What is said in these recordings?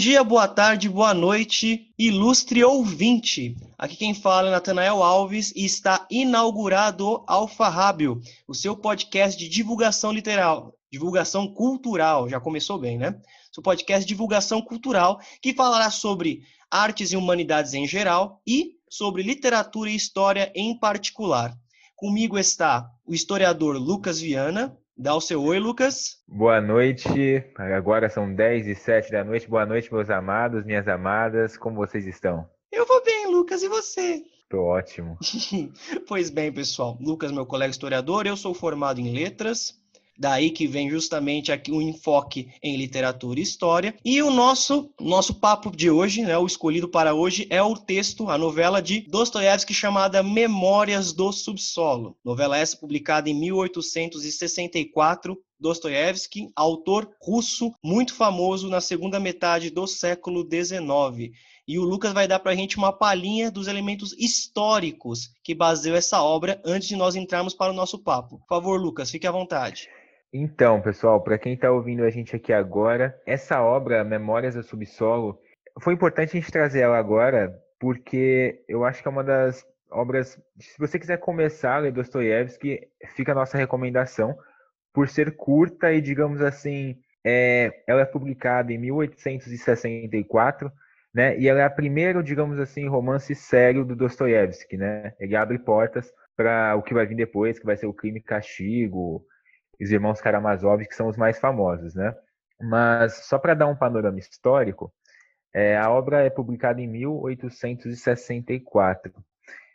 Dia, boa tarde, boa noite, ilustre ouvinte. Aqui quem fala é Natanael Alves e está inaugurado Alfa Rábio, o seu podcast de divulgação literal, divulgação cultural. Já começou bem, né? Seu podcast de divulgação cultural que falará sobre artes e humanidades em geral e sobre literatura e história em particular. Comigo está o historiador Lucas Viana, Dá o seu oi, Lucas. Boa noite. Agora são 10 e 7 da noite. Boa noite, meus amados, minhas amadas. Como vocês estão? Eu vou bem, Lucas. E você? Tô ótimo. pois bem, pessoal. Lucas, meu colega historiador, eu sou formado em letras. Daí que vem justamente aqui o enfoque em literatura e história. E o nosso nosso papo de hoje, né, o escolhido para hoje, é o texto, a novela de Dostoiévski chamada Memórias do Subsolo. Novela essa publicada em 1864 Dostoiévski, autor russo muito famoso na segunda metade do século XIX. E o Lucas vai dar para a gente uma palhinha dos elementos históricos que baseiam essa obra antes de nós entrarmos para o nosso papo. Por favor, Lucas, fique à vontade. Então, pessoal, para quem está ouvindo a gente aqui agora, essa obra, Memórias do Subsolo, foi importante a gente trazer ela agora, porque eu acho que é uma das obras. Se você quiser começar a ler Dostoiévski, fica a nossa recomendação, por ser curta e, digamos assim, é, ela é publicada em 1864, né? E ela é a primeiro, digamos assim, romance sério do Dostoiévski, né? Ele abre portas para o que vai vir depois, que vai ser o Crime e Castigo, os irmãos Karamazov, que são os mais famosos, né? Mas só para dar um panorama histórico, é, a obra é publicada em 1864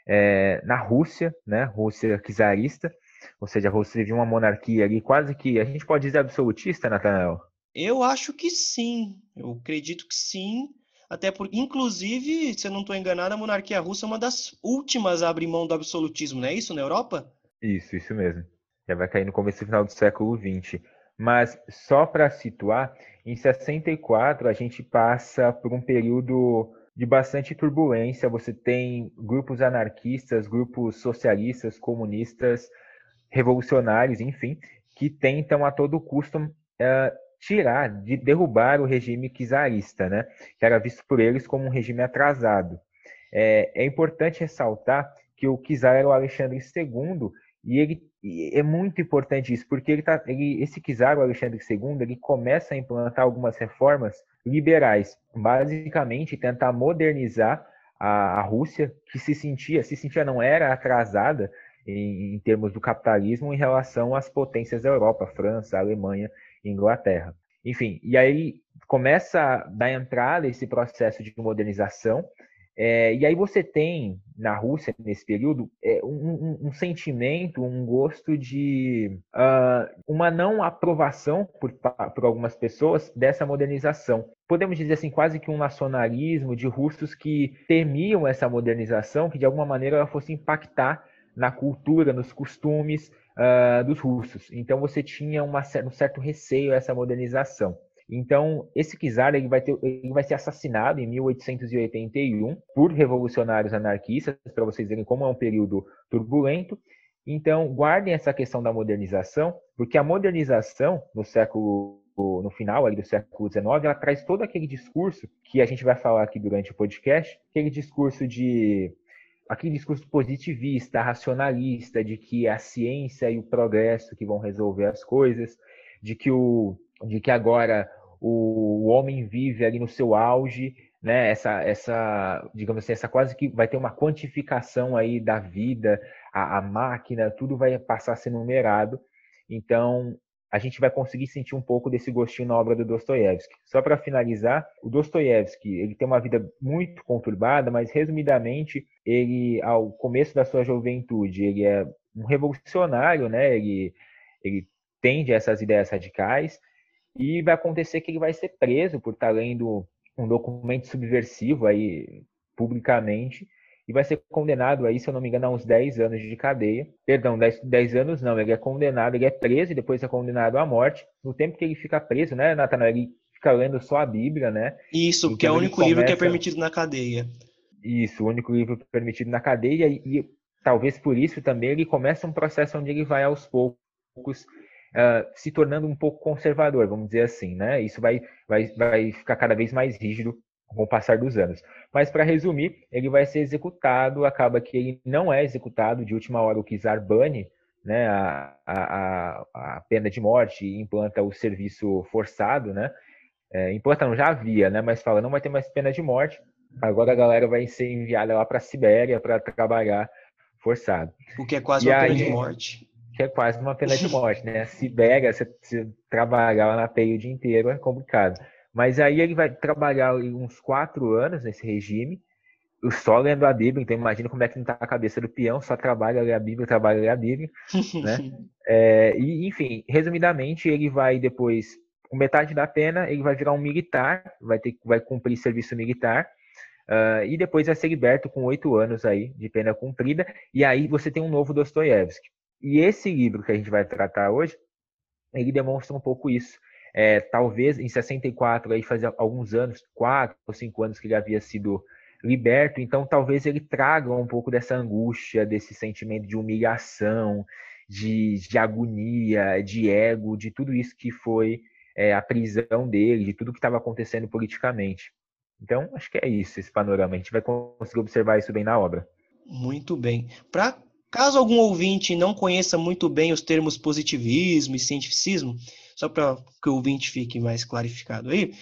é, na Rússia, né? Rússia czarista, ou seja, a Rússia vivia uma monarquia ali quase que, a gente pode dizer absolutista, Natanael? Eu acho que sim, eu acredito que sim, até porque, inclusive, se eu não estou enganado, a monarquia russa é uma das últimas a abrir mão do absolutismo, não é isso, na Europa? Isso, isso mesmo já vai cair no começo e final do século XX. Mas só para situar, em 64 a gente passa por um período de bastante turbulência. Você tem grupos anarquistas, grupos socialistas, comunistas, revolucionários, enfim, que tentam a todo custo uh, tirar, de derrubar o regime czarista, né? que era visto por eles como um regime atrasado. É, é importante ressaltar que o czar era o Alexandre II e ele e é muito importante isso, porque ele tá, ele, esse o Alexandre II, ele começa a implantar algumas reformas liberais, basicamente tentar modernizar a, a Rússia, que se sentia, se sentia não era atrasada em, em termos do capitalismo em relação às potências da Europa, França, Alemanha, Inglaterra. Enfim, e aí começa a dar entrada esse processo de modernização, é, e aí você tem na Rússia, nesse período, é, um, um, sentimento, um gosto de uh, uma não aprovação por, por algumas pessoas dessa modernização. Podemos dizer assim, quase que um nacionalismo de russos que temiam essa modernização, que de alguma maneira ela fosse impactar na cultura, nos costumes uh, dos russos. Então você tinha uma, um certo receio a essa modernização. Então, esse czar ele vai, ter, ele vai ser assassinado em 1881 por revolucionários anarquistas, para vocês verem como é um período turbulento. Então, guardem essa questão da modernização, porque a modernização no século no final ali do século XIX, ela traz todo aquele discurso que a gente vai falar aqui durante o podcast, aquele discurso de aquele discurso positivista, racionalista, de que a ciência e o progresso que vão resolver as coisas, de que o de que agora o, homem vive ali no seu auge, né? Essa, essa, digamos assim, essa quase que vai ter uma quantificação aí da vida, a, a máquina, tudo vai passar a ser numerado. Então, a gente vai conseguir sentir um pouco desse gostinho na obra do Dostoiévski. Só para finalizar, o Dostoiévski, ele tem uma vida muito conturbada, mas resumidamente, ele ao começo da sua juventude, ele é um revolucionário, né? Ele ele tende a essas ideias radicais, e vai acontecer que ele vai ser preso por estar lendo um documento subversivo aí publicamente e vai ser condenado aí, se eu não me engano, a uns 10 anos de cadeia. Perdão, 10, 10 anos não, ele é condenado, ele é preso e depois é condenado à morte. No tempo que ele fica preso, né, Natanael, ele fica lendo só a Bíblia, né? Isso, então, que é o único começa... livro que é permitido na cadeia. Isso, o único livro permitido na cadeia e, e talvez por isso também ele começa um processo onde ele vai aos poucos uh, se tornando um pouco conservador, vamos dizer assim, né? Isso vai, vai, vai ficar cada vez mais rígido com o passar dos anos. Mas, para resumir, ele vai ser executado, acaba que ele não é executado, de última hora o Kizar bane né, a, a, a pena de morte e implanta o serviço forçado, né? É, implanta não, já havia, né? Mas fala, não vai ter mais pena de morte, agora a galera vai ser enviada lá para a Sibéria para trabalhar forçado. O que é quase e uma aí, pena de morte. Que é quase uma pena de morte, né? A Sibéria, você, você trabalhar lá na peia o dia inteiro é complicado. Mas aí ele vai trabalhar uns quatro anos nesse regime, só lendo a Bíblia, então imagina como é que não está a cabeça do peão, só trabalha ler a Bíblia, trabalha ler a Bíblia, né? É, e, enfim, resumidamente, ele vai depois, com metade da pena, ele vai virar um militar, vai, ter, vai cumprir serviço militar, uh, e depois vai ser liberto com oito anos aí de pena cumprida, e aí você tem um novo Dostoiévski. E esse livro que a gente vai tratar hoje, ele demonstra um pouco isso. É, talvez em 64, aí fazia alguns anos, quatro ou cinco anos que ele havia sido liberto, então talvez ele traga um pouco dessa angústia, desse sentimento de humilhação, de, de agonia, de ego, de tudo isso que foi é, a prisão dele, de tudo que estava acontecendo politicamente. Então, acho que é isso, esse panorama. A gente vai conseguir observar isso bem na obra. Muito bem. Para caso algum ouvinte não conheça muito bem os termos positivismo e cientificismo, só para que o ouvinte fique mais clarificado aí,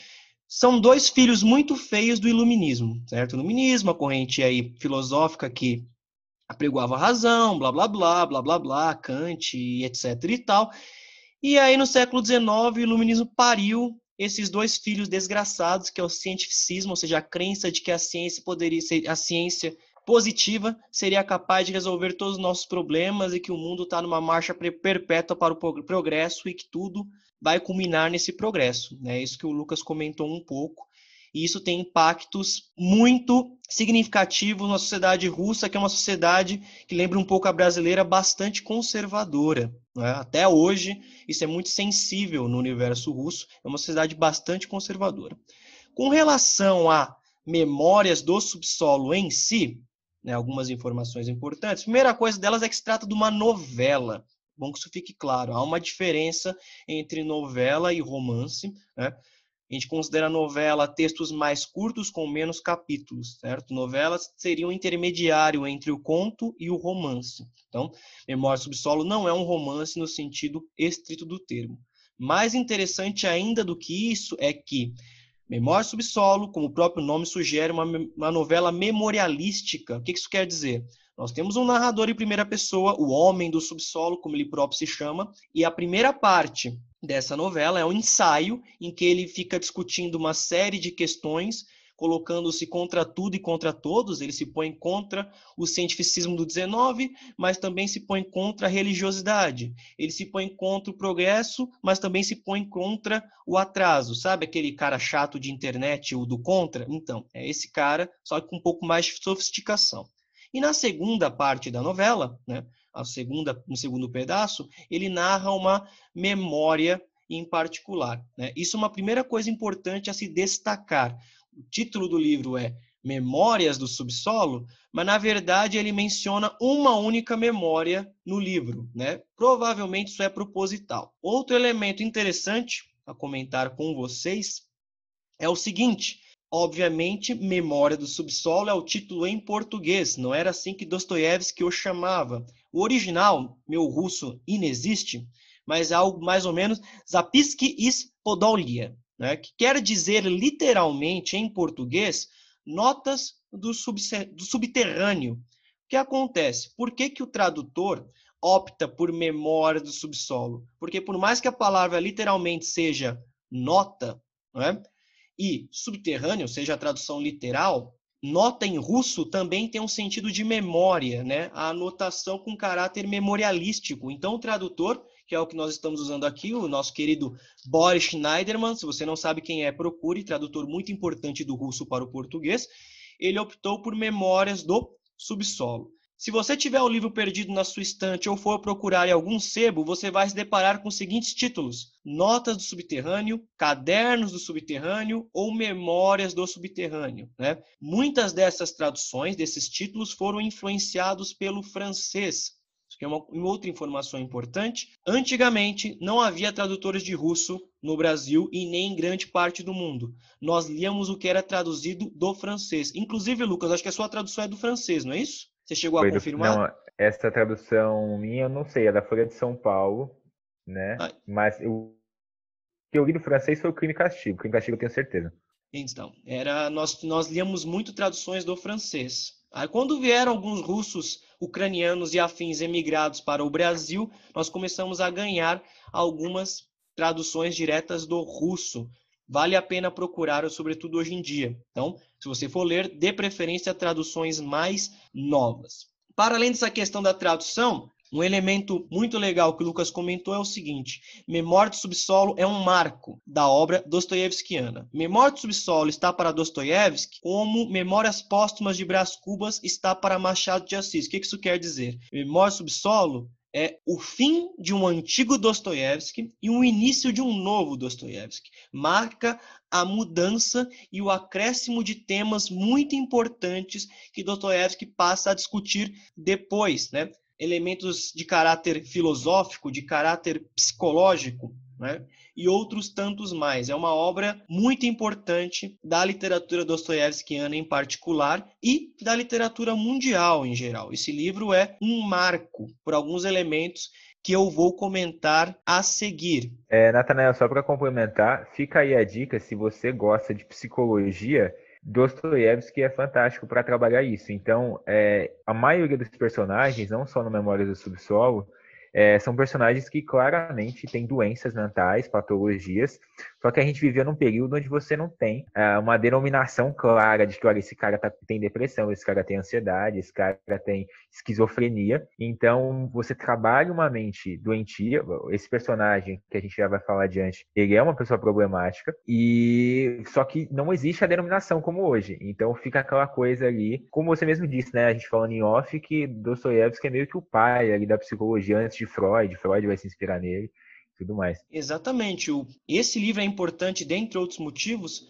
são dois filhos muito feios do iluminismo, certo? Iluminismo, a corrente aí filosófica que apregoava a razão, blá blá blá, blá blá blá, Kant, etc e tal. E aí no século XIX o iluminismo pariu esses dois filhos desgraçados, que é o cientificismo, ou seja, a crença de que a ciência poderia ser a ciência positiva seria capaz de resolver todos os nossos problemas e que o mundo está numa marcha perpétua para o progresso e que tudo vai culminar nesse progresso. É né? isso que o Lucas comentou um pouco. E isso tem impactos muito significativos na sociedade russa, que é uma sociedade que lembra um pouco a brasileira, bastante conservadora. Né? Até hoje, isso é muito sensível no universo russo, é uma sociedade bastante conservadora. Com relação a memórias do subsolo em si, né, algumas informações importantes. Primeira coisa delas é que se trata de uma novela. Bom que isso fique claro. Há uma diferença entre novela e romance. Né? A gente considera novela textos mais curtos com menos capítulos, certo? Novelas seriam um intermediário entre o conto e o romance. Então, Memória Subsolo não é um romance no sentido estrito do termo. Mais interessante ainda do que isso é que Memória Subsolo, como o próprio nome sugere, uma, uma novela memorialística. O que isso quer dizer? Nós temos um narrador em primeira pessoa, o homem do subsolo, como ele próprio se chama, e a primeira parte dessa novela é um ensaio em que ele fica discutindo uma série de questões colocando-se contra tudo e contra todos, ele se põe contra o cientificismo do 19, mas também se põe contra a religiosidade. Ele se põe contra o progresso, mas também se põe contra o atraso. Sabe aquele cara chato de internet, o do contra? Então, é esse cara, só que com um pouco mais de sofisticação. E na segunda parte da novela, né, a segunda, no segundo pedaço, ele narra uma memória em particular. Né? Isso é uma primeira coisa importante a se destacar o título do livro é Memórias do Subsolo, mas na verdade ele menciona uma única memória no livro, né? Provavelmente isso é proposital. Outro elemento interessante a comentar com vocês é o seguinte: obviamente, Memória do Subsolo é o título em português, não era assim que Dostoiévski o chamava. O original, meu russo inexiste, mas é algo mais ou menos Zapiski is Podolia, né, que quer dizer literalmente em português notas do, do subterrâneo. O que acontece? Por que, que o tradutor opta por memória do subsolo? Porque por mais que a palavra literalmente seja nota, né, e subterrâneo seja a tradução literal, nota em russo também tem um sentido de memória, né? A anotação com caráter memorialístico. Então o tradutor que é o que nós estamos usando aqui, o nosso querido Boris Schneiderman. Se você não sabe quem é, procure, tradutor muito importante do russo para o português. Ele optou por Memórias do Subsolo. Se você tiver o livro perdido na sua estante ou for procurar em algum sebo, você vai se deparar com os seguintes títulos: Notas do Subterrâneo, Cadernos do Subterrâneo ou Memórias do Subterrâneo. Né? Muitas dessas traduções, desses títulos, foram influenciados pelo francês, que é uma, outra informação importante. Antigamente, não havia tradutores de russo no Brasil e nem em grande parte do mundo. Nós líamos o que era traduzido do francês. Inclusive, Lucas, acho que a sua tradução é do francês, não é isso? Você chegou Foi a confirmar? Do... Não, essa tradução minha eu não sei, é da Folha de São Paulo, né? Ah. Mas o que eu li do francês foi o Crime e Castigo. Crime e Castigo eu tenho certeza. Então, era, nós, nós líamos muito traduções do francês. Aí, quando vieram alguns russos, ucranianos e afins emigrados para o Brasil, nós começamos a ganhar algumas traduções diretas do russo. Vale a pena procurar, sobretudo hoje em dia. Então, se você for ler, dê preferência a traduções mais novas. Para além dessa questão da tradução, um elemento muito legal que o Lucas comentou é o seguinte: Memória do Subsolo é um marco da obra dostoiévskiana. Memória do Subsolo está para Dostoiévski como Memórias Póstumas de Brás Cubas está para Machado de Assis. O que isso quer dizer? Memória do Subsolo é o fim de um antigo Dostoiévski e o início de um novo Dostoiévski. Marca a mudança e o acréscimo de temas muito importantes que Dostoiévski passa a discutir depois, né? Elementos de caráter filosófico, de caráter psicológico, né? e outros tantos mais. É uma obra muito importante da literatura dostoiévskiana em particular e da literatura mundial em geral. Esse livro é um marco por alguns elementos que eu vou comentar a seguir. É, Natanael, só para complementar, fica aí a dica, se você gosta de psicologia, Dostoiévski é fantástico para trabalhar isso. Então, é, a maioria dos personagens, não só no Memórias do Subsolo, é, são personagens que claramente têm doenças mentais, patologias, só que a gente vivia num período onde você não tem é, uma denominação clara de que, olha, esse cara tá, tem depressão, esse cara tem ansiedade, esse cara tem esquizofrenia. Então, você trabalha uma mente doentia. Esse personagem que a gente já vai falar adiante, ele é uma pessoa problemática, e só que não existe a denominação como hoje. Então, fica aquela coisa ali, como você mesmo disse, né? A gente falando em off, que Dostoiévski é meio que o pai ali da psicologia antes de Freud, Freud vai se inspirar nele tudo mais. Exatamente. Esse livro é importante, dentre outros motivos,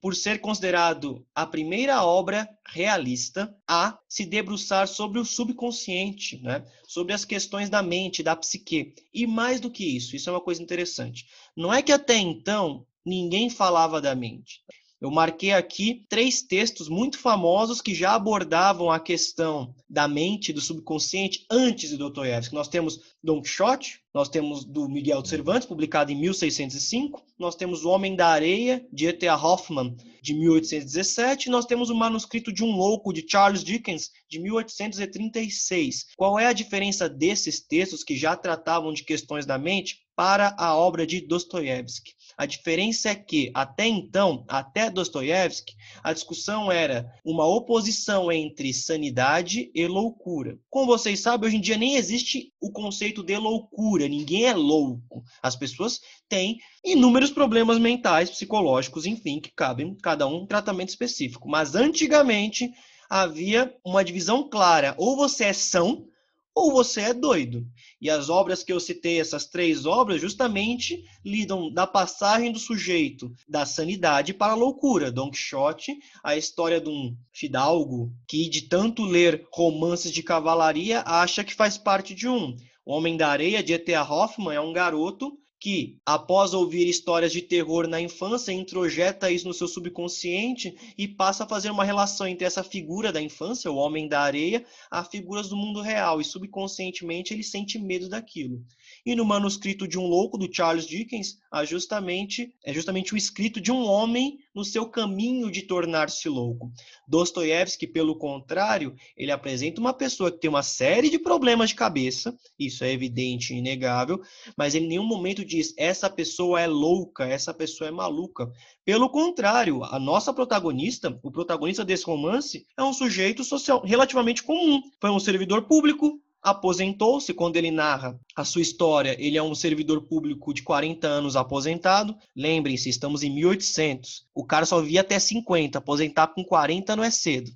por ser considerado a primeira obra realista a se debruçar sobre o subconsciente, né? sobre as questões da mente, da psique. E mais do que isso, isso é uma coisa interessante. Não é que até então ninguém falava da mente. Eu marquei aqui três textos muito famosos que já abordavam a questão da mente, do subconsciente, antes de Dostoiévski. Nós temos Don Quixote, nós temos do Miguel de Cervantes, publicado em 1605, nós temos O Homem da Areia, de E.T.A. Hoffman, de 1817, e nós temos o Manuscrito de um Louco, de Charles Dickens, de 1836. Qual é a diferença desses textos que já tratavam de questões da mente para a obra de Dostoiévski? A diferença é que, até então, até Dostoiévski, a discussão era uma oposição entre sanidade e loucura. Como vocês sabem, hoje em dia nem existe o conceito de loucura, ninguém é louco. As pessoas têm inúmeros problemas mentais, psicológicos, enfim, que cabem cada um um tratamento específico. Mas antigamente havia uma divisão clara: ou você é são ou você é doido. E as obras que eu citei, essas três obras, justamente lidam da passagem do sujeito da sanidade para a loucura. Don Quixote, a história de um fidalgo que, de tanto ler romances de cavalaria, acha que faz parte de um. O Homem da Areia, de E.T.A. Hoffman, é um garoto que, após ouvir histórias de terror na infância, introjeta isso no seu subconsciente e passa a fazer uma relação entre essa figura da infância, o homem da areia, a figuras do mundo real, e subconscientemente ele sente medo daquilo. E no manuscrito de um louco do Charles Dickens, há justamente é justamente o escrito de um homem no seu caminho de tornar-se louco. Dostoiévski, pelo contrário, ele apresenta uma pessoa que tem uma série de problemas de cabeça, isso é evidente e inegável, mas ele em nenhum momento diz essa pessoa é louca, essa pessoa é maluca. Pelo contrário, a nossa protagonista, o protagonista desse romance, é um sujeito social relativamente comum. Foi um servidor público, aposentou-se quando ele narra a sua história. Ele é um servidor público de 40 anos aposentado. Lembrem-se, estamos em 1800. O cara só via até 50. Aposentar com 40 não é cedo.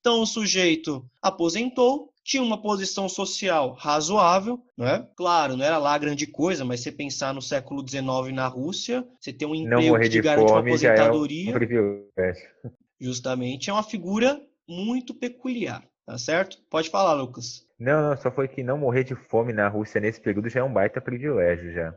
Então o sujeito aposentou, tinha uma posição social razoável, não é? Claro, não era lá grande coisa, mas você pensar no século XIX na Rússia, você tem um emprego que te garante uma aposentadoria. É um justamente é uma figura muito peculiar. Tá certo? Pode falar, Lucas. Não, não, só foi que não morrer de fome na Rússia nesse período já é um baita privilégio já.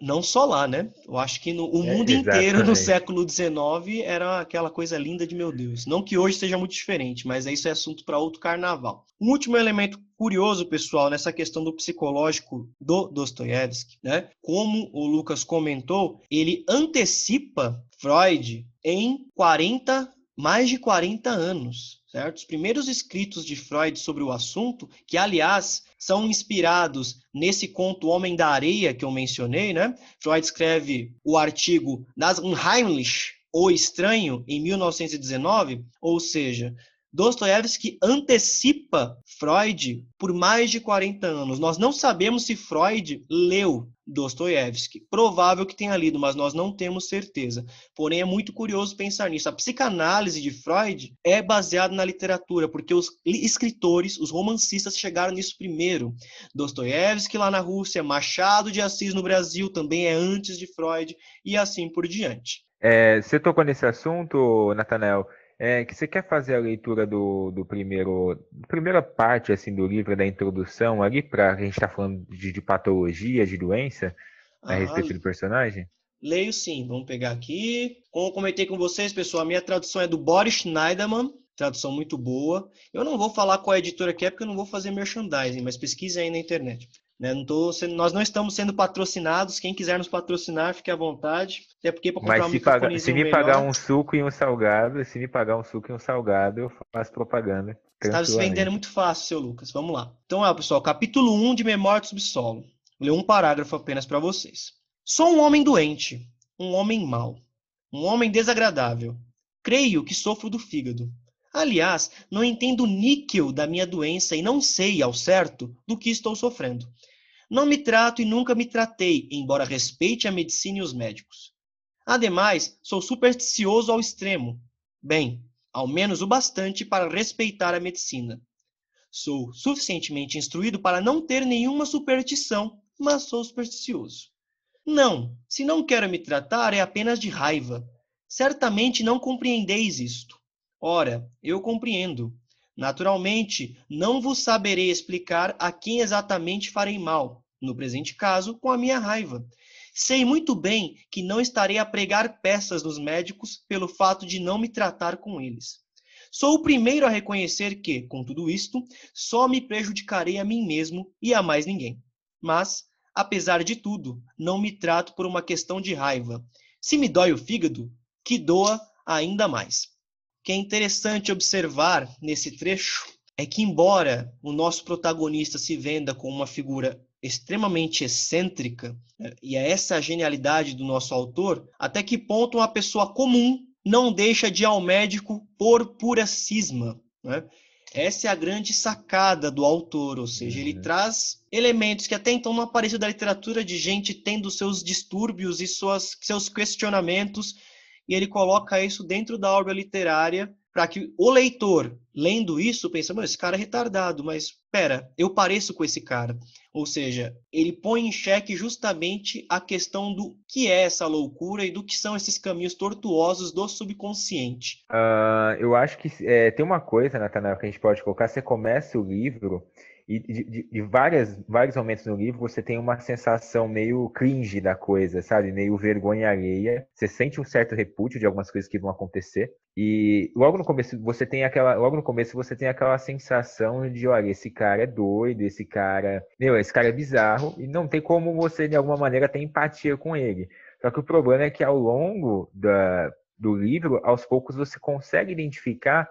Não só lá, né? Eu acho que no o é, mundo é, inteiro no século XIX era aquela coisa linda de meu Deus. Não que hoje seja muito diferente, mas isso é assunto para outro carnaval. Um último elemento curioso, pessoal, nessa questão do psicológico do Dostoiévski, né? Como o Lucas comentou, ele antecipa Freud em 40, mais de 40 anos certo? Os primeiros escritos de Freud sobre o assunto, que aliás são inspirados nesse conto Homem da Areia que eu mencionei, né? Freud escreve o artigo Das Unheimlich, O Estranho, em 1919, ou seja, Dostoiévski antecipa Freud por mais de 40 anos. Nós não sabemos se Freud leu Dostoiévski. Provável que tenha lido, mas nós não temos certeza. Porém, é muito curioso pensar nisso. A psicanálise de Freud é baseada na literatura, porque os escritores, os romancistas chegaram nisso primeiro. Dostoiévski lá na Rússia, Machado de Assis no Brasil também é antes de Freud e assim por diante. É, você tocou nesse assunto, Nathanael é, que você quer fazer a leitura do, do primeiro, primeira parte assim do livro da introdução ali para a gente está falando de, de, patologia, de doença a ah, respeito do personagem? Leio sim, vamos pegar aqui. Como eu comentei com vocês, pessoal, a minha tradução é do Boris Schneiderman, tradução muito boa. Eu não vou falar qual editora que é, porque eu não vou fazer merchandising, mas pesquise aí na internet. Né? Não tô sendo, nós não estamos sendo patrocinados. Quem quiser nos patrocinar, fique à vontade. Até porque para comprar Mas se, um paga, se me melhor, pagar um suco e um salgado, se me pagar um suco e um salgado, eu faço propaganda. Você está se vendendo muito fácil, seu Lucas. Vamos lá. Então, é, pessoal, capítulo 1 de Memória do Subsolo. Vou ler um parágrafo apenas para vocês. Sou um homem doente, um homem mau, um homem desagradável. Creio que sofro do fígado. Aliás, não entendo o níquel da minha doença e não sei, ao certo, do que estou sofrendo. Não me trato e nunca me tratei, embora respeite a medicina e os médicos. Ademais, sou supersticioso ao extremo. Bem, ao menos o bastante para respeitar a medicina. Sou suficientemente instruído para não ter nenhuma superstição, mas sou supersticioso. Não, se não quero me tratar é apenas de raiva. Certamente não compreendeis isto. Ora, eu compreendo. Naturalmente, não vos saberei explicar a quem exatamente farei mal, no presente caso, com a minha raiva. Sei muito bem que não estarei a pregar peças nos médicos pelo fato de não me tratar com eles. Sou o primeiro a reconhecer que, com tudo isto, só me prejudicarei a mim mesmo e a mais ninguém. Mas, apesar de tudo, não me trato por uma questão de raiva. Se me dói o fígado, que doa ainda mais que é interessante observar nesse trecho é que, embora o nosso protagonista se venda como uma figura extremamente excêntrica, né, e é essa a genialidade do nosso autor, até que ponto uma pessoa comum não deixa de ir ao médico por pura cisma. Né? Essa é a grande sacada do autor, ou seja, uhum. ele traz elementos que até então não apareciam da literatura de gente tendo seus distúrbios e suas, seus questionamentos e ele coloca isso dentro da obra literária para que o leitor, lendo isso, pense, esse cara é retardado, mas pera, eu pareço com esse cara. Ou seja, ele põe em xeque justamente a questão do que é essa loucura e do que são esses caminhos tortuosos do subconsciente. Uh, eu acho que é, tem uma coisa, Natanael, que a gente pode colocar. Você começa o livro e de, de, de, várias, vários momentos no livro você tem uma sensação meio cringe da coisa, sabe? Meio vergonha alheia. Você sente um certo repúdio de algumas coisas que vão acontecer. E logo no começo você tem aquela, logo no começo você tem aquela sensação de, olha, esse cara é doido, esse cara, meu, esse cara é bizarro e não tem como você de alguma maneira ter empatia com ele. Só que o problema é que ao longo da, do livro, aos poucos você consegue identificar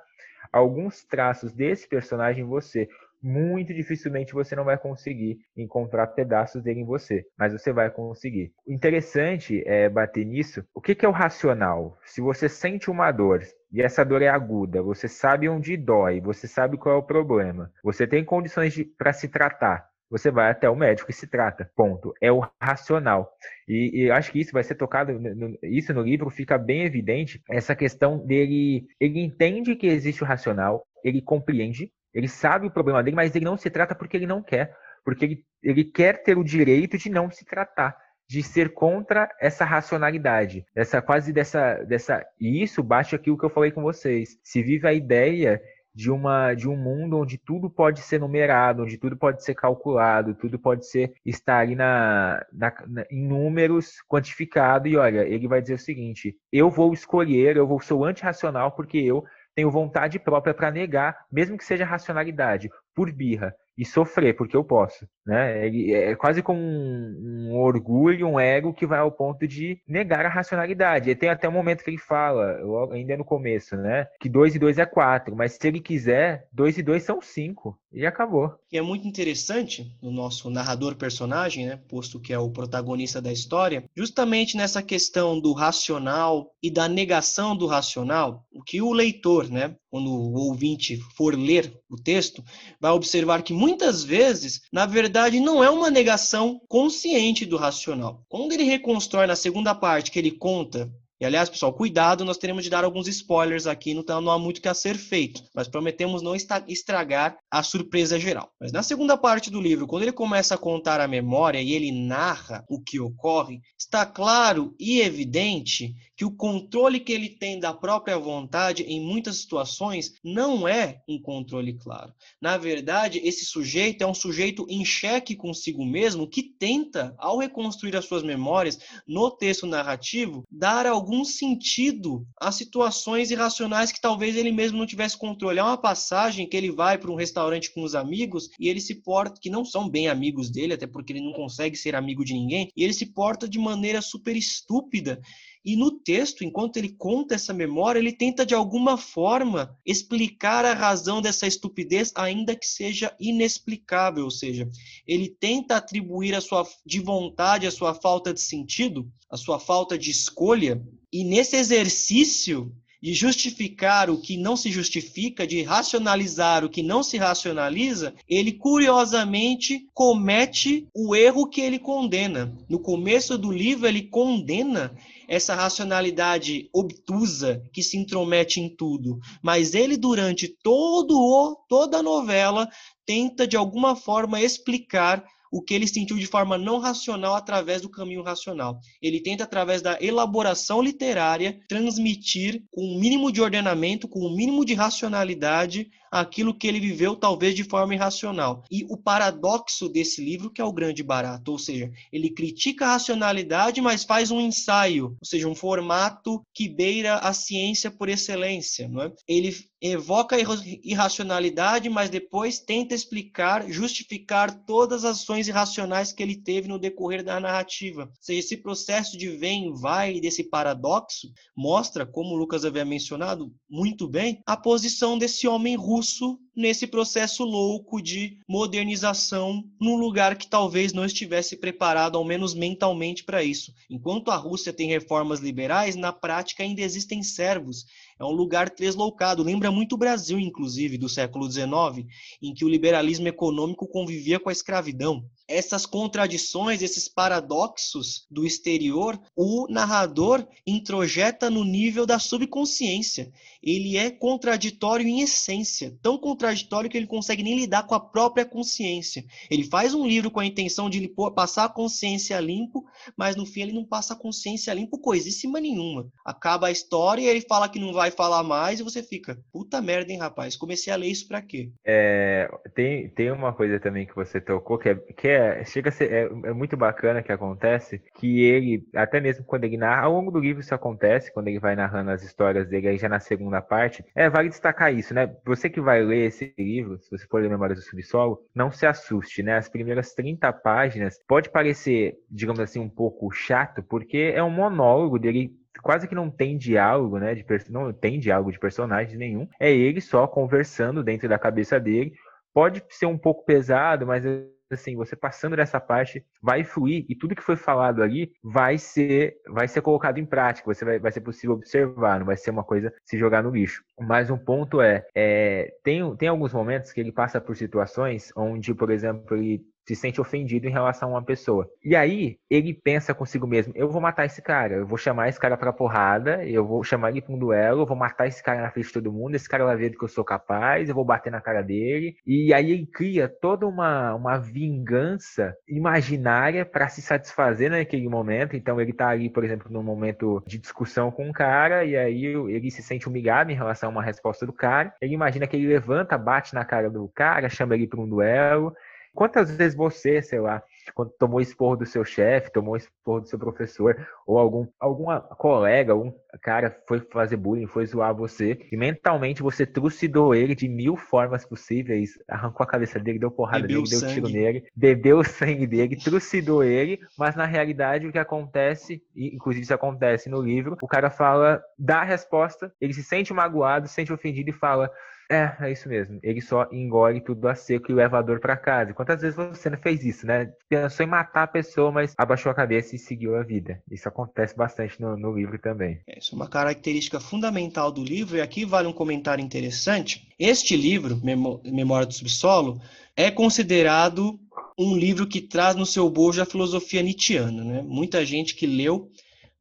alguns traços desse personagem em você muito dificilmente você não vai conseguir encontrar pedaços dele em você, mas você vai conseguir. O interessante é bater nisso. O que, que é o racional? Se você sente uma dor e essa dor é aguda, você sabe onde dói, você sabe qual é o problema, você tem condições para se tratar. Você vai até o médico e se trata. Ponto. É o racional. E, e acho que isso vai ser tocado. No, isso no livro fica bem evidente. Essa questão dele. Ele entende que existe o racional, ele compreende, ele sabe o problema dele, mas ele não se trata porque ele não quer. Porque ele, ele quer ter o direito de não se tratar, de ser contra essa racionalidade, essa quase dessa, dessa. E isso bate aqui o que eu falei com vocês. Se vive a ideia de uma de um mundo onde tudo pode ser numerado, onde tudo pode ser calculado, tudo pode ser estar ali na, na, na em números quantificado e olha, ele vai dizer o seguinte: eu vou escolher, eu vou ser antirracional porque eu tenho vontade própria para negar, mesmo que seja racionalidade, por birra e sofrer, porque eu posso. Né? Ele é quase como um, um, orgulho, um ego que vai ao ponto de negar a racionalidade. E tem até um momento que ele fala, ainda no começo, né? Que 2 e 2 é 4, mas se ele quiser, 2 e 2 são 5. E acabou. E é muito interessante no nosso narrador personagem, né? Posto que é o protagonista da história, justamente nessa questão do racional e da negação do racional, o que o leitor, né? Quando o ouvinte for ler o texto, vai observar que muitas vezes, na verdade, verdade, não é uma negação consciente do racional. Quando ele reconstrói na segunda parte, que ele conta e aliás, pessoal, cuidado, nós teremos de dar alguns spoilers aqui, então não há muito que a ser feito, mas prometemos não estragar a surpresa geral. Mas na segunda parte do livro, quando ele começa a contar a memória e ele narra o que ocorre, está claro e evidente que o controle que ele tem da própria vontade em muitas situações não é um controle claro. Na verdade, esse sujeito é um sujeito em xeque consigo mesmo que tenta, ao reconstruir as suas memórias no texto narrativo, dar algum sentido às situações irracionais que talvez ele mesmo não tivesse controle. É uma passagem que ele vai para um restaurante com os amigos e ele se porta, que não são bem amigos dele, até porque ele não consegue ser amigo de ninguém, e ele se porta de maneira super estúpida e no texto, enquanto ele conta essa memória, ele tenta de alguma forma explicar a razão dessa estupidez, ainda que seja inexplicável, ou seja, ele tenta atribuir a sua de vontade a sua falta de sentido, a sua falta de escolha, e nesse exercício de justificar o que não se justifica, de racionalizar o que não se racionaliza, ele curiosamente comete o erro que ele condena. No começo do livro, ele condena essa racionalidade obtusa que se intromete em tudo, mas ele durante todo o, toda a novela tenta de alguma forma explicar o que ele sentiu de forma não racional através do caminho racional. Ele tenta, através da elaboração literária, transmitir com o um mínimo de ordenamento, com o um mínimo de racionalidade, aquilo que ele viveu talvez de forma irracional. E o paradoxo desse livro que é o grande barato, ou seja, ele critica a racionalidade, mas faz um ensaio, ou seja, um formato que beira a ciência por excelência, não é? Ele evoca irracionalidade, mas depois tenta explicar, justificar todas as ações irracionais que ele teve no decorrer da narrativa. Ou seja, esse processo de vem vai desse paradoxo mostra, como o Lucas havia mencionado muito bem, a posição desse homem russo nesse processo louco de modernização num lugar que talvez não estivesse preparado, ao menos mentalmente, para isso. Enquanto a Rússia tem reformas liberais, na prática ainda existem servos. É um lugar tresloucado. Lembra muito o Brasil, inclusive, do século XIX, em que o liberalismo econômico convivia com a escravidão essas contradições, esses paradoxos do exterior, o narrador introjeta no nível da subconsciência. Ele é contraditório em essência, tão contraditório que ele consegue nem lidar com a própria consciência. Ele faz um livro com a intenção de passar a consciência limpo, mas no fim ele não passa a consciência limpo coisíssima nenhuma. Acaba a história e ele fala que não vai falar mais e você fica, puta merda, hein, rapaz? Comecei a ler isso pra quê? É, tem, tem uma coisa também que você tocou que é, que é chega ser é, é, muito bacana que acontece que ele, até mesmo quando ele narra, ao longo do livro isso acontece, quando ele vai narrando as histórias dele aí já na segunda parte, é, vale destacar isso, né? Você que vai ler esse livro, se você for ler Memórias do Subsolo, não se assuste, né? As primeiras 30 páginas pode parecer, digamos assim, um pouco chato, porque é um monólogo dele quase que não tem diálogo, né? De não tem diálogo de personagens nenhum. É ele só conversando dentro da cabeça dele. Pode ser um pouco pesado, mas assim, você passando dessa parte vai fluir e tudo que foi falado ali vai ser vai ser colocado em prática, você vai, vai ser possível observar, não vai ser uma coisa se jogar no lixo. Mas um ponto é, é tem, tem alguns momentos que ele passa por situações onde, por exemplo, ele se sente ofendido em relação a uma pessoa. E aí ele pensa consigo mesmo: eu vou matar esse cara, eu vou chamar esse cara pra porrada, eu vou chamar ele pra um duelo, eu vou matar esse cara na frente de todo mundo, esse cara vai ver do que eu sou capaz, eu vou bater na cara dele. E aí ele cria toda uma, uma vingança imaginária para se satisfazer naquele momento. Então ele tá ali, por exemplo, num momento de discussão com um cara, e aí ele se sente humilhado em relação a uma resposta do cara. Ele imagina que ele levanta, bate na cara do cara, chama ele para um duelo. Quantas vezes você, sei lá, quando tomou esporro do seu chefe, tomou esporro do seu professor, ou algum alguma colega, algum cara foi fazer bullying, foi zoar você, e mentalmente você trucidou ele de mil formas possíveis, arrancou a cabeça dele, deu porrada bebeu nele, deu tiro nele, bebeu o sangue dele, trucidou ele, mas na realidade o que acontece, e inclusive isso acontece no livro, o cara fala, dá a resposta, ele se sente magoado, se sente ofendido e fala é, é isso mesmo. Ele só engole tudo a seco e leva a dor para casa. Quantas vezes você não fez isso, né? Pensou em matar a pessoa, mas abaixou a cabeça e seguiu a vida. Isso acontece bastante no, no livro também. É, isso é uma característica fundamental do livro, e aqui vale um comentário interessante. Este livro, Memória do Subsolo, é considerado um livro que traz no seu bojo a filosofia nietzschiana. Né? Muita gente que leu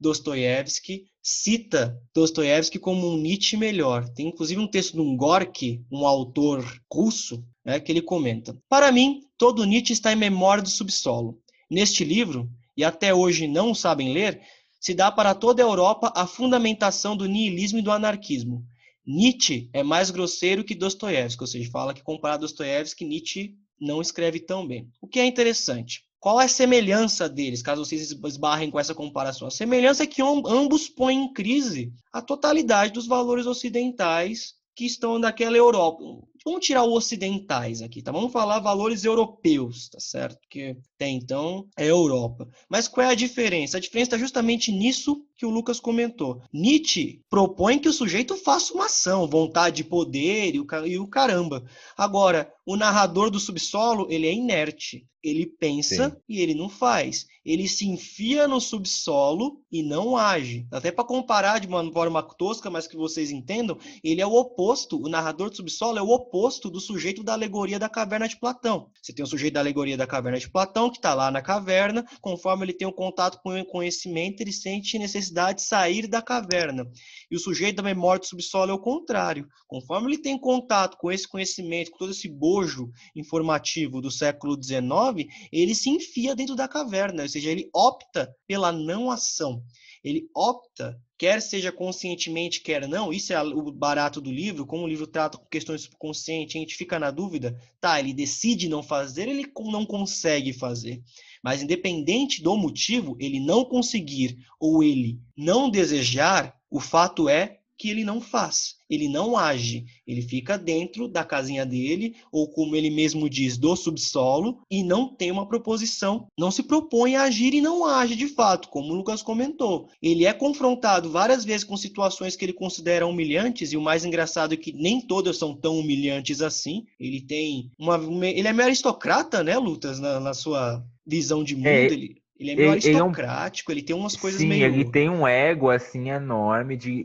Dostoiévski cita Dostoiévski como um Nietzsche melhor. Tem inclusive um texto de um Gorky, um autor russo, né, que ele comenta: Para mim, todo Nietzsche está em memória do subsolo. Neste livro, e até hoje não sabem ler, se dá para toda a Europa a fundamentação do niilismo e do anarquismo. Nietzsche é mais grosseiro que Dostoiévski, ou seja, fala que comparado a Dostoiévski, Nietzsche não escreve tão bem. O que é interessante. Qual é a semelhança deles, caso vocês esbarrem com essa comparação? A semelhança é que ambos põem em crise a totalidade dos valores ocidentais que estão naquela Europa. Vamos tirar os ocidentais aqui, tá? Vamos falar valores europeus, tá certo? Que até então é Europa. Mas qual é a diferença? A diferença está justamente nisso que o Lucas comentou. Nietzsche propõe que o sujeito faça uma ação, vontade de poder e o, o caramba. Agora, o narrador do subsolo, ele é inerte. Ele pensa Sim. e ele não faz. Ele se enfia no subsolo e não age. Até para comparar de uma forma tosca, mas que vocês entendam, ele é o oposto, o narrador do subsolo é o oposto do sujeito da alegoria da caverna de Platão. Você tem o sujeito da alegoria da caverna de Platão, que está lá na caverna, conforme ele tem um contato com o conhecimento, ele sente necessidade de sair da caverna. E o sujeito da memória do subsolo é o contrário. Conforme ele tem contato com esse conhecimento, com todo esse bojo informativo do século XIX, ele se enfia dentro da caverna, ou seja, ele opta pela não ação. Ele opta quer seja conscientemente, quer não, isso é o barato do livro, como o livro trata com questões subconscientes, a gente fica na dúvida, tá, ele decide não fazer, ele não consegue fazer. Mas independente do motivo, ele não conseguir ou ele não desejar, o fato é que ele não faz, ele não age, ele fica dentro da casinha dele, ou como ele mesmo diz, do subsolo, e não tem uma proposição, não se propõe a agir e não age de fato, como o Lucas comentou. Ele é confrontado várias vezes com situações que ele considera humilhantes, e o mais engraçado é que nem todas são tão humilhantes assim. Ele tem uma. Ele é meio aristocrata, né, Lutas, na, na sua visão de mundo. É, ele ele é meio ele, aristocrático, ele, é um... ele tem umas coisas Sim, meio. Ele tem um ego assim enorme de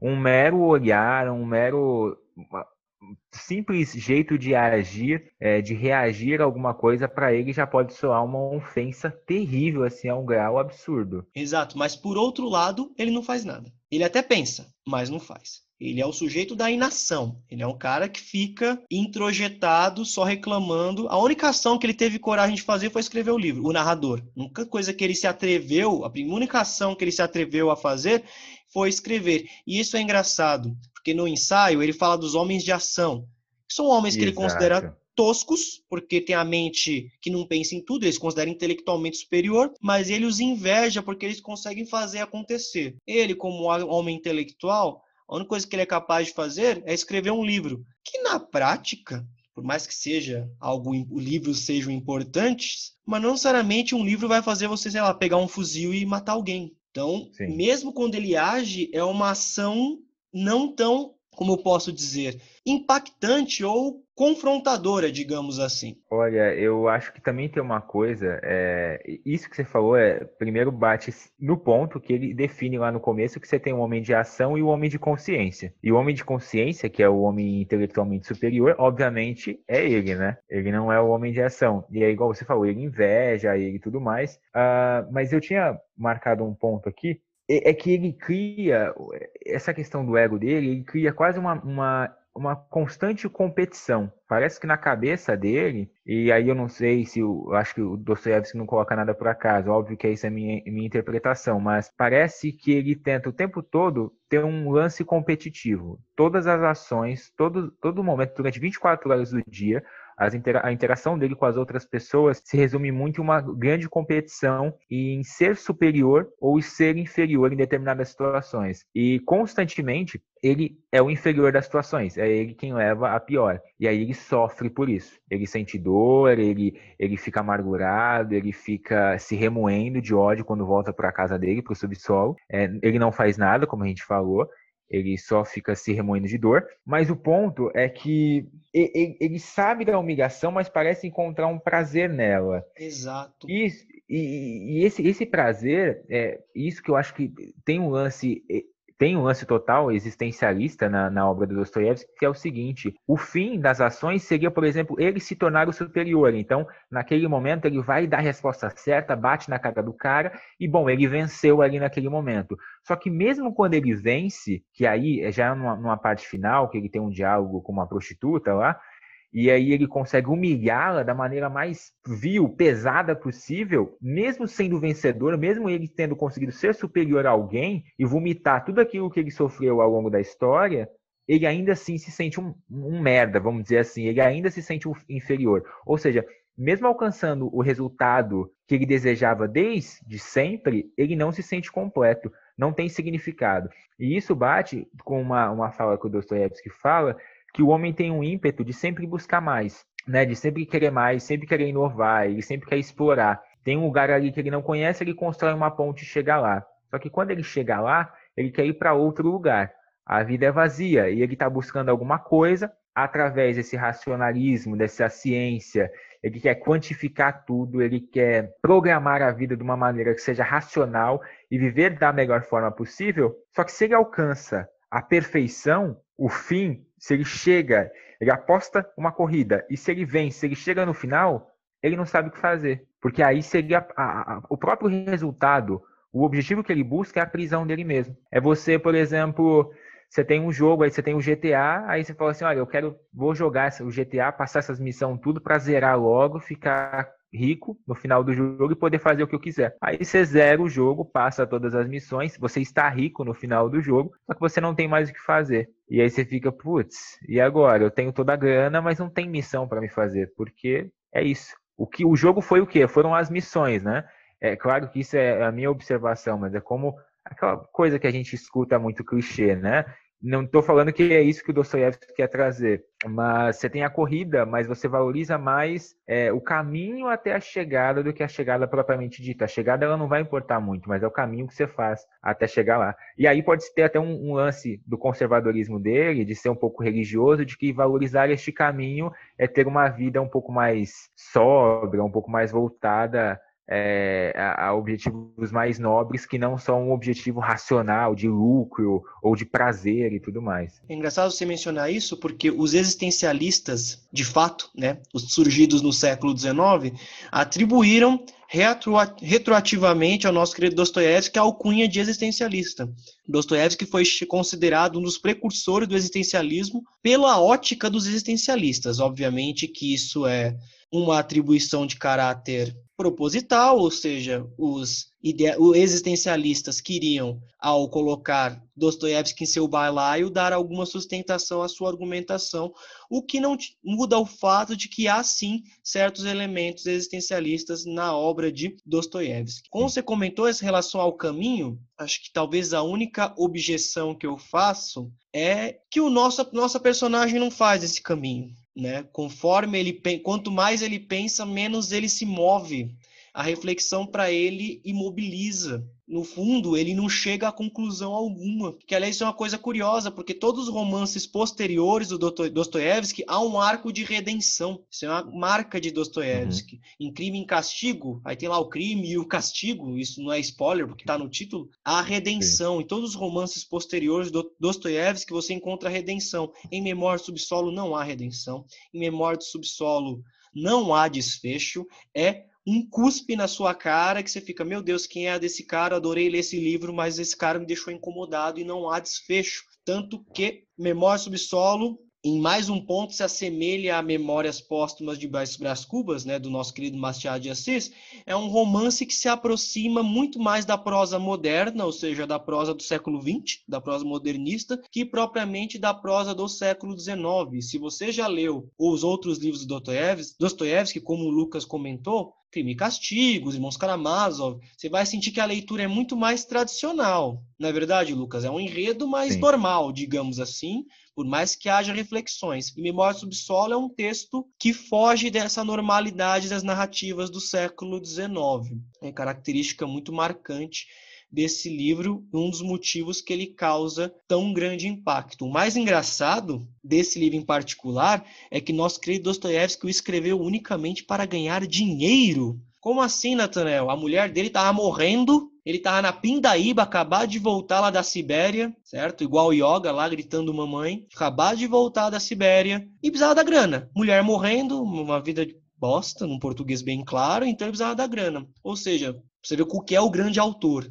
um mero olhar, um mero simples jeito de agir, é, de reagir a alguma coisa, para ele já pode soar uma ofensa terrível, assim, a um grau absurdo. Exato, mas por outro lado, ele não faz nada. Ele até pensa, mas não faz. Ele é o sujeito da inação. Ele é um cara que fica introjetado, só reclamando. A única ação que ele teve coragem de fazer foi escrever o livro, o narrador. A única coisa que ele se atreveu, a única ação que ele se atreveu a fazer foi escrever. E isso é engraçado, porque no ensaio ele fala dos homens de ação. São homens que Exato. ele considera toscos, porque tem a mente que não pensa em tudo, eles consideram intelectualmente superior, mas ele os inveja porque eles conseguem fazer acontecer. Ele, como homem intelectual, a única coisa que ele é capaz de fazer é escrever um livro, que na prática, por mais que seja algo, o livro sejam importantes, mas não necessariamente um livro vai fazer você, sei lá, pegar um fuzil e matar alguém. Então, Sim. mesmo quando ele age, é uma ação não tão, como eu posso dizer, impactante ou confrontadora, digamos assim. Olha, eu acho que também tem uma coisa, é, isso que você falou é, primeiro bate no ponto que ele define lá no começo que você tem um homem de ação e um homem de consciência. E o homem de consciência, que é o homem intelectualmente superior, obviamente é ele, né? Ele não é o homem de ação. E é igual você falou, ele inveja ele e tudo mais. Uh, mas eu tinha marcado um ponto aqui, é, é que ele cria, essa questão do ego dele, ele cria quase uma, uma uma constante competição. Parece que na cabeça dele, e aí eu não sei se eu acho que o Dostoiévski não coloca nada por acaso, óbvio que essa é minha, minha interpretação, mas parece que ele tenta o tempo todo ter um lance competitivo. Todas as ações, todo, todo momento, durante 24 horas do dia, a interação dele com as outras pessoas se resume muito em uma grande competição em ser superior ou ser inferior em determinadas situações. E constantemente ele é o inferior das situações, é ele quem leva a pior. E aí ele sofre por isso. Ele sente dor, ele, ele fica amargurado, ele fica se remoendo de ódio quando volta para a casa dele, para o subsolo. É, ele não faz nada, como a gente falou, ele só fica se remoendo de dor. Mas o ponto é que ele, ele sabe da humilhação, mas parece encontrar um prazer nela. Exato. E, e, e esse, esse prazer, é isso que eu acho que tem um lance tem um lance total existencialista na, na obra do Dostoiévski, que é o seguinte: o fim das ações seria, por exemplo, ele se tornar o superior. Então, naquele momento, ele vai dar a resposta certa, bate na cara do cara, e bom, ele venceu ali naquele momento. Só que mesmo quando ele vence, que aí já é numa, numa parte final, que ele tem um diálogo com uma prostituta lá, e aí ele consegue humilhá-la da maneira mais vil, pesada possível, mesmo sendo vencedor, mesmo ele tendo conseguido ser superior a alguém e vomitar tudo aquilo que ele sofreu ao longo da história, ele ainda assim se sente um, um merda, vamos dizer assim, ele ainda se sente um inferior. Ou seja, mesmo alcançando o resultado que ele desejava desde sempre, ele não se sente completo, não tem significado. E isso bate com uma, uma fala que o Dostoiévski fala, que o homem tem um ímpeto de sempre buscar mais, né? De sempre querer mais, sempre querer inovar, ele sempre quer explorar. Tem um lugar ali que ele não conhece, ele constrói uma ponte e chega lá. Só que quando ele chega lá, ele quer ir para outro lugar. A vida é vazia e ele está buscando alguma coisa através desse racionalismo, dessa ciência. Ele quer quantificar tudo, ele quer programar a vida de uma maneira que seja racional e viver da melhor forma possível. Só que se ele alcança a perfeição, o fim, se ele chega, ele aposta uma corrida e se ele vence, se ele chega no final, ele não sabe o que fazer. Porque aí seria a, a, o próprio resultado, o objetivo que ele busca é a prisão dele mesmo. É você, por exemplo, você tem um jogo, aí você tem o GTA, aí você fala assim, olha, eu quero, vou jogar o GTA, passar essas missões tudo para zerar logo, ficar rico no final do jogo e poder fazer o que eu quiser. Aí você zera o jogo, passa todas as missões, você está rico no final do jogo, só que você não tem mais o que fazer. E aí você fica, putz, e agora? Eu tenho toda a grana, mas não tem missão para me fazer, porque é isso. O que o jogo foi o quê? Foram as missões, né? É claro que isso é a minha observação, mas é como aquela coisa que a gente escuta muito clichê, né? Não estou falando que é isso que o Dostoiévski quer trazer, mas você tem a corrida, mas você valoriza mais é, o caminho até a chegada do que a chegada propriamente dita. A chegada ela não vai importar muito, mas é o caminho que você faz até chegar lá. E aí pode ter até um, um lance do conservadorismo dele, de ser um pouco religioso, de que valorizar este caminho é ter uma vida um pouco mais sóbria, um pouco mais voltada é, a, a, objetivos mais nobres que não são um objetivo racional de lucro ou de prazer e tudo mais. É engraçado você mencionar isso porque os existencialistas, de fato, né, os surgidos no século XIX, atribuíram retroativamente ao nosso querido Dostoiévski a alcunha de existencialista. Dostoiévski foi considerado um dos precursores do existencialismo pela ótica dos existencialistas. Obviamente que isso é uma atribuição de caráter proposital, ou seja, os, existencialistas queriam, ao colocar Dostoiévski em seu balaio, dar alguma sustentação à sua argumentação, o que não muda o fato de que há sim certos elementos existencialistas na obra de Dostoiévski. Como você comentou essa relação ao caminho, acho que talvez a única objeção que eu faço é que o nosso nossa personagem não faz esse caminho né? Conforme ele quanto mais ele pensa, menos ele se move a reflexão para ele imobiliza no fundo, ele não chega a conclusão alguma. Que, aliás, isso é uma coisa curiosa, porque todos os romances posteriores do Dostoiévski há um arco de redenção. Isso é uma marca de Dostoiévski. Uhum. Em Crime e Castigo, aí tem lá o crime e o castigo, isso não é spoiler, porque está no título, há redenção. Sim. Em todos os romances posteriores do Dostoiévski, você encontra redenção. Em Memória do Subsolo, não há redenção. Em Memória do Subsolo, não há desfecho. É um cuspe na sua cara que você fica, meu Deus, quem é desse cara? Adorei ler esse livro, mas esse cara me deixou incomodado e não há desfecho. Tanto que Memória Subsolo em mais um ponto se assemelha a Memórias Póstumas de Brás Cubas, né, do nosso querido Machado de Assis, é um romance que se aproxima muito mais da prosa moderna, ou seja, da prosa do século XX, da prosa modernista, que propriamente da prosa do século XIX. Se você já leu os outros livros do Dostoiévski, como o Lucas comentou, Crime e Castigo, Os Irmãos Karamazov, você vai sentir que a leitura é muito mais tradicional. Não é verdade, Lucas? É um enredo mais Sim. normal, digamos assim, por mais que haja reflexões. E Memória Subsolo é um texto que foge dessa normalidade das narrativas do século XIX. É característica muito marcante desse livro, um dos motivos que ele causa tão grande impacto. O mais engraçado desse livro em particular é que nosso querido Dostoiévski o escreveu unicamente para ganhar dinheiro. Como assim, Nathanael? A mulher dele estava morrendo ele tava na Pindaíba, acabar de voltar lá da Sibéria, certo? Igual Yoga lá gritando mamãe. Acabar de voltar da Sibéria e precisava da grana. Mulher morrendo, uma vida de bosta, num português bem claro, então ele precisava da grana. Ou seja, você vê o que é o grande autor.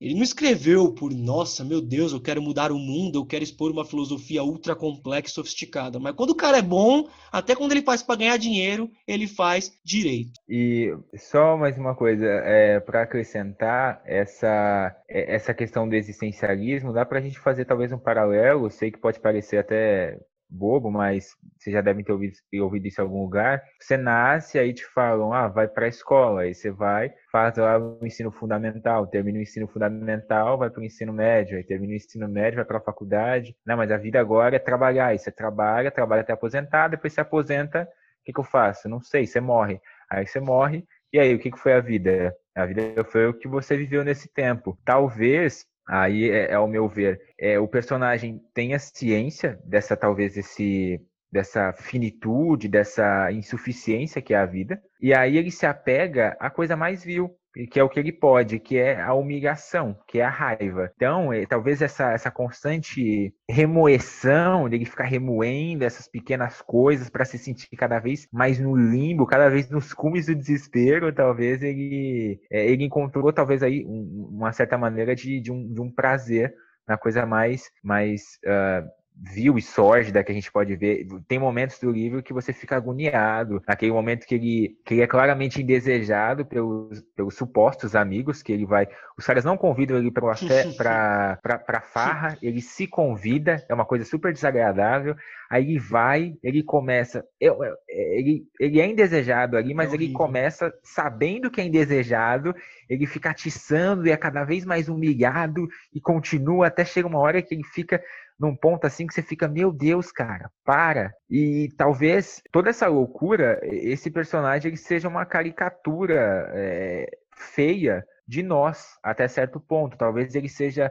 Ele não escreveu por, nossa, meu Deus, eu quero mudar o mundo, eu quero expor uma filosofia ultra complexa e sofisticada. Mas quando o cara é bom, até quando ele faz para ganhar dinheiro, ele faz direito. E só mais uma coisa, é, para acrescentar essa, é, essa questão do existencialismo, dá para a gente fazer talvez um paralelo, sei que pode parecer até bobo, mas você já deve ter ouvido, ouvido isso em algum lugar. Você nasce, aí te falam, ah, vai para a escola. Aí você vai, faz lá o ensino fundamental, termina o ensino fundamental, vai para o ensino médio, aí termina o ensino médio, vai para a faculdade. Não, mas a vida agora é trabalhar. Aí você trabalha, trabalha até aposentar, depois você aposenta, o que, que eu faço? Não sei, você morre. Aí você morre, e aí, o que, que foi a vida? A vida foi o que você viveu nesse tempo. Talvez Aí é, é ao meu ver, é, o personagem tem a ciência dessa talvez esse dessa finitude, dessa insuficiência que é a vida, e aí ele se apega à coisa mais vil, que é o que ele pode, que é a humilhação, que é a raiva. Então, é, talvez essa, essa constante remoção, dele ficar remoendo essas pequenas coisas para se sentir cada vez mais no limbo, cada vez nos cumes do desespero, talvez ele, é, ele encontrou talvez aí um, uma certa maneira de, de, um, de um prazer na coisa mais, mais uh, vil e sórdida que a gente pode ver. Tem momentos do livro que você fica agoniado, naquele momento que ele, que ele é claramente indesejado pelos, pelos supostos amigos, que ele vai. Os caras não convidam ele para pra, farra, ele se convida, é uma coisa super desagradável. Aí ele vai, ele começa. Eu, ele, ele é indesejado ali, mas é ele começa sabendo que é indesejado, ele fica atiçando e é cada vez mais humilhado e continua até chega uma hora que ele fica num ponto assim que você fica, meu Deus, cara, para. E talvez toda essa loucura, esse personagem ele seja uma caricatura é, feia de nós, até certo ponto. Talvez ele seja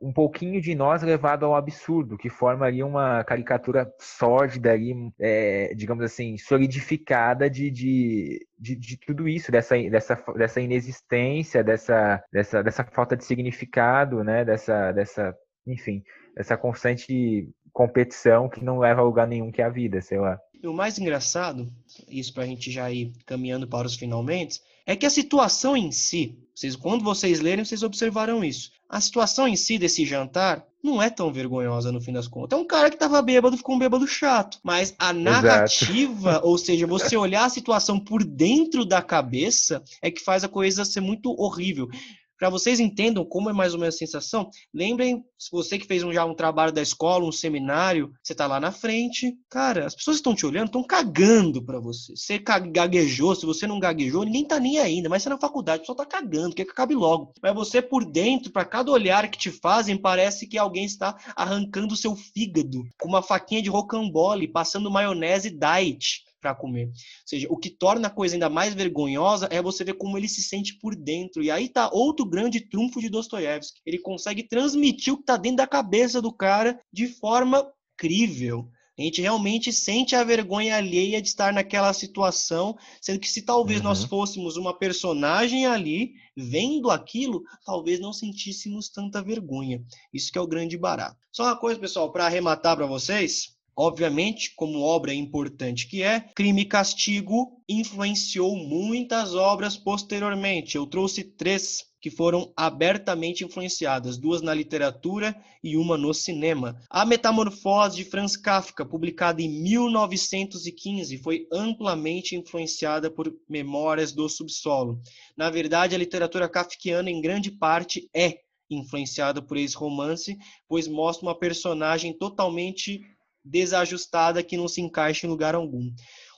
um pouquinho de nós levado ao absurdo, que forma ali uma caricatura sórdida, ali, é, digamos assim, solidificada de, de, de, de, tudo isso, dessa, dessa, dessa inexistência, dessa, dessa, dessa falta de significado, né? dessa, dessa enfim, essa constante competição que não leva a lugar nenhum que é a vida, sei lá. E o mais engraçado, isso para a gente já ir caminhando para os finalmente, é que a situação em si, vocês, quando vocês lerem, vocês observarão isso. A situação em si desse jantar não é tão vergonhosa no fim das contas. É um cara que estava bêbado, ficou um bêbado chato. Mas a narrativa, Exato. ou seja, você olhar a situação por dentro da cabeça, é que faz a coisa ser muito horrível. Para vocês entendam como é mais ou menos a sensação, lembrem, se você que fez um, já um trabalho da escola, um seminário, você está lá na frente, cara, as pessoas estão te olhando, estão cagando para você. Você gaguejou, se você não gaguejou, ninguém tá nem ainda, mas você é na faculdade, o pessoal tá cagando, quer que acabe logo. Mas você por dentro, para cada olhar que te fazem, parece que alguém está arrancando o seu fígado com uma faquinha de rocambole, passando maionese diet para comer. Ou seja, o que torna a coisa ainda mais vergonhosa é você ver como ele se sente por dentro. E aí tá outro grande trunfo de Dostoiévski. Ele consegue transmitir o que está dentro da cabeça do cara de forma incrível. A gente realmente sente a vergonha alheia de estar naquela situação, sendo que se talvez uhum. nós fôssemos uma personagem ali, vendo aquilo, talvez não sentíssemos tanta vergonha. Isso que é o grande barato. Só uma coisa, pessoal, para arrematar para vocês, Obviamente, como obra importante que é, Crime e Castigo influenciou muitas obras posteriormente. Eu trouxe três que foram abertamente influenciadas, duas na literatura e uma no cinema. A Metamorfose de Franz Kafka, publicada em 1915, foi amplamente influenciada por Memórias do Subsolo. Na verdade, a literatura kafkiana, em grande parte, é influenciada por esse romance, pois mostra uma personagem totalmente desajustada que não se encaixa em lugar algum.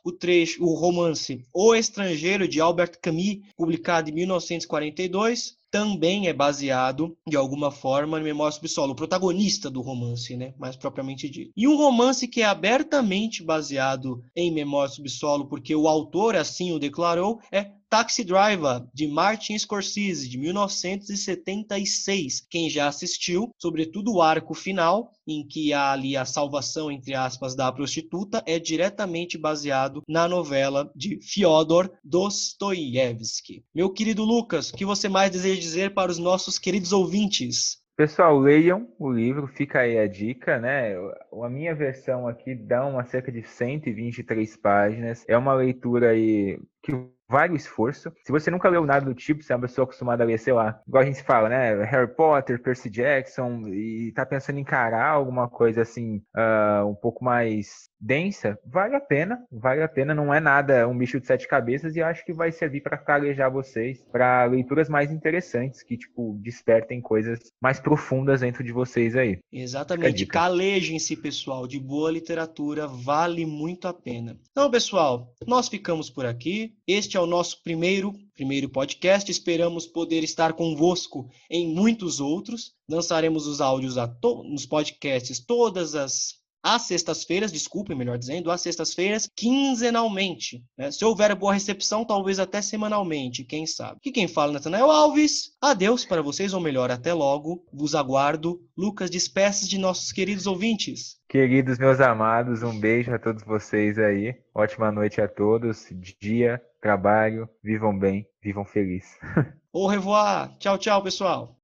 O trecho, o romance O Estrangeiro de Albert Camus, publicado em 1942, também é baseado, de alguma forma, no Memória Subsolo, o protagonista do romance, né, mais propriamente dito. E um romance que é abertamente baseado em Memória Subsolo, porque o autor assim o declarou, é Taxi Driver, de Martin Scorsese, de 1976. Quem já assistiu, sobretudo o arco final, em que há ali a salvação, entre aspas, da prostituta, é diretamente baseado na novela de Fyodor Dostoiévski. Meu querido Lucas, o que você mais deseja dizer para os nossos queridos ouvintes? Pessoal, leiam o livro, fica aí a dica, né? A minha versão aqui dá uma cerca de 123 páginas. É uma leitura aí que vale o esforço. Se você nunca leu nada do tipo, você é uma pessoa acostumada a ler, sei lá, igual a gente fala, né? Harry Potter, Percy Jackson, e tá pensando em encarar alguma coisa assim, uh, um pouco mais densa, vale a pena, vale a pena, não é nada um bicho de sete cabeças e acho que vai servir para calejar vocês para leituras mais interessantes que tipo despertem coisas mais profundas dentro de vocês aí. Exatamente, calejem-se, pessoal, de boa literatura, vale muito a pena. Então, pessoal, nós ficamos por aqui. Este é o nosso primeiro primeiro podcast. Esperamos poder estar convosco em muitos outros. Lançaremos os áudios nos podcasts todas as às sextas-feiras, desculpe, melhor dizendo, às sextas-feiras, quinzenalmente. Né? Se houver boa recepção, talvez até semanalmente, quem sabe. Que quem fala, Natanael Alves. Adeus para vocês, ou melhor, até logo. Vos aguardo. Lucas, despeças de nossos queridos ouvintes. Queridos meus amados, um beijo a todos vocês aí. Ótima noite a todos. Dia, trabalho, vivam bem, vivam felizes. Au revoir. Tchau, tchau, pessoal.